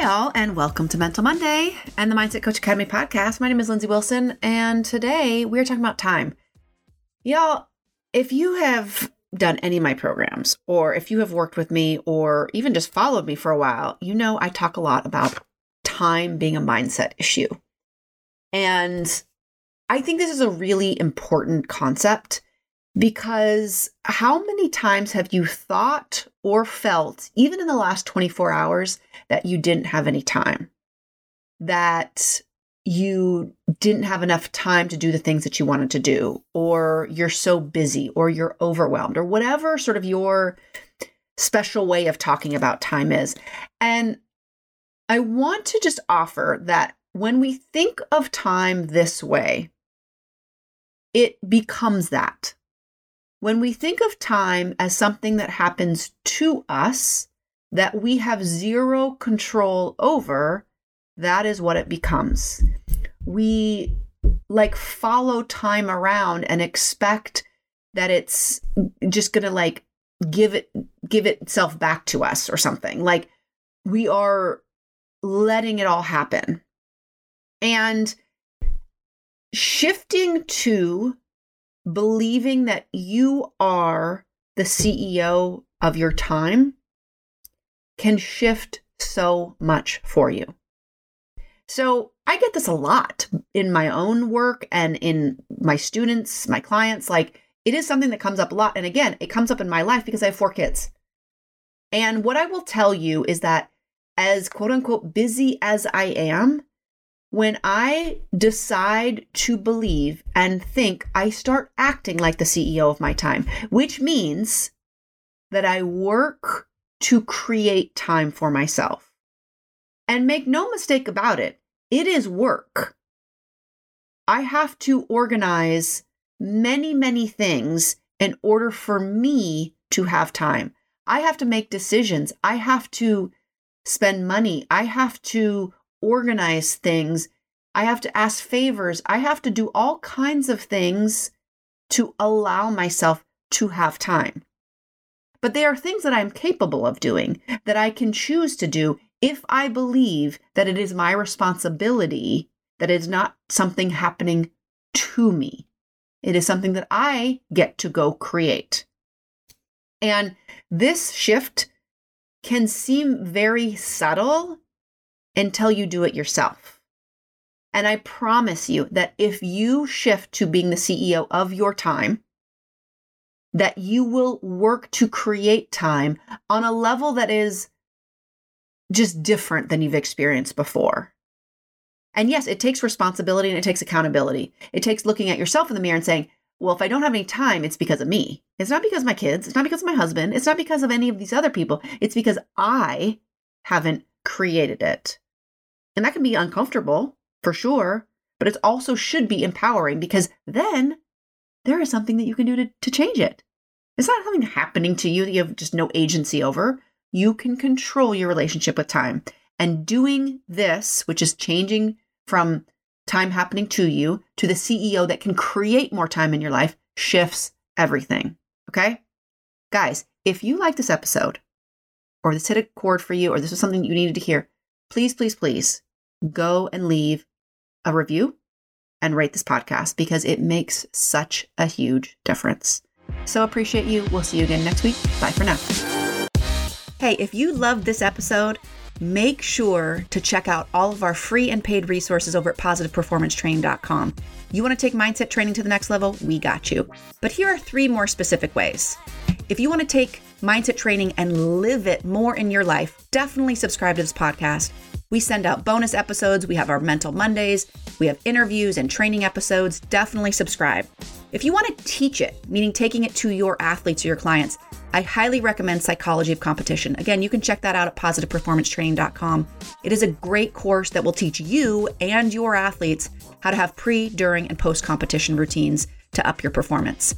Hi, all, and welcome to Mental Monday and the Mindset Coach Academy podcast. My name is Lindsey Wilson, and today we're talking about time. Y'all, if you have done any of my programs, or if you have worked with me, or even just followed me for a while, you know I talk a lot about time being a mindset issue. And I think this is a really important concept because how many times have you thought or felt, even in the last 24 hours, that you didn't have any time? That you didn't have enough time to do the things that you wanted to do, or you're so busy, or you're overwhelmed, or whatever sort of your special way of talking about time is. And I want to just offer that when we think of time this way, it becomes that when we think of time as something that happens to us, that we have zero control over, that is what it becomes. We like follow time around and expect that it's just going to like give it give itself back to us or something. Like we are letting it all happen. And shifting to believing that you are the CEO of your time can shift so much for you. So, I get this a lot in my own work and in my students, my clients. Like, it is something that comes up a lot. And again, it comes up in my life because I have four kids. And what I will tell you is that, as quote unquote busy as I am, when I decide to believe and think, I start acting like the CEO of my time, which means that I work to create time for myself. And make no mistake about it, it is work. I have to organize many, many things in order for me to have time. I have to make decisions. I have to spend money. I have to organize things. I have to ask favors. I have to do all kinds of things to allow myself to have time. But they are things that I'm capable of doing, that I can choose to do if I believe that it is my responsibility, that it is not something happening to me. It is something that I get to go create. And this shift can seem very subtle until you do it yourself. And I promise you that if you shift to being the CEO of your time, that you will work to create time on a level that is just different than you've experienced before. And yes, it takes responsibility and it takes accountability. It takes looking at yourself in the mirror and saying, well, if I don't have any time, it's because of me. It's not because of my kids. It's not because of my husband. It's not because of any of these other people. It's because I haven't created it. And that can be uncomfortable for sure, but it also should be empowering because then there is something that you can do to, to change it. It's not something happening to you that you have just no agency over. You can control your relationship with time. And doing this, which is changing from time happening to you to the CEO that can create more time in your life, shifts everything. Okay? Guys, if you like this episode, or this hit a chord for you, or this was something you needed to hear, please, please, please go and leave a review and rate this podcast because it makes such a huge difference. So appreciate you. We'll see you again next week. Bye for now. Hey, if you loved this episode, make sure to check out all of our free and paid resources over at positiveperformancetraining.com. You want to take mindset training to the next level? We got you. But here are three more specific ways. If you want to take mindset training and live it more in your life, definitely subscribe to this podcast. We send out bonus episodes. We have our Mental Mondays. We have interviews and training episodes. Definitely subscribe. If you want to teach it, meaning taking it to your athletes or your clients, I highly recommend Psychology of Competition. Again, you can check that out at positiveperformancetraining.com. It is a great course that will teach you and your athletes how to have pre, during, and post competition routines to up your performance.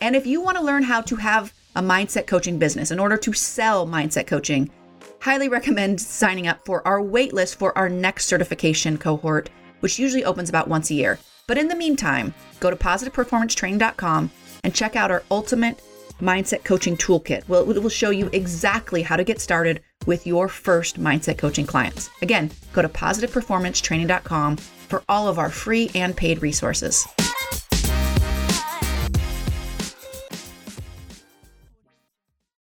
And if you want to learn how to have a mindset coaching business in order to sell mindset coaching, highly recommend signing up for our waitlist for our next certification cohort, which usually opens about once a year. But in the meantime, go to positiveperformancetraining.com and check out our ultimate mindset coaching toolkit. Well, it will show you exactly how to get started with your first mindset coaching clients. Again, go to positiveperformancetraining.com for all of our free and paid resources.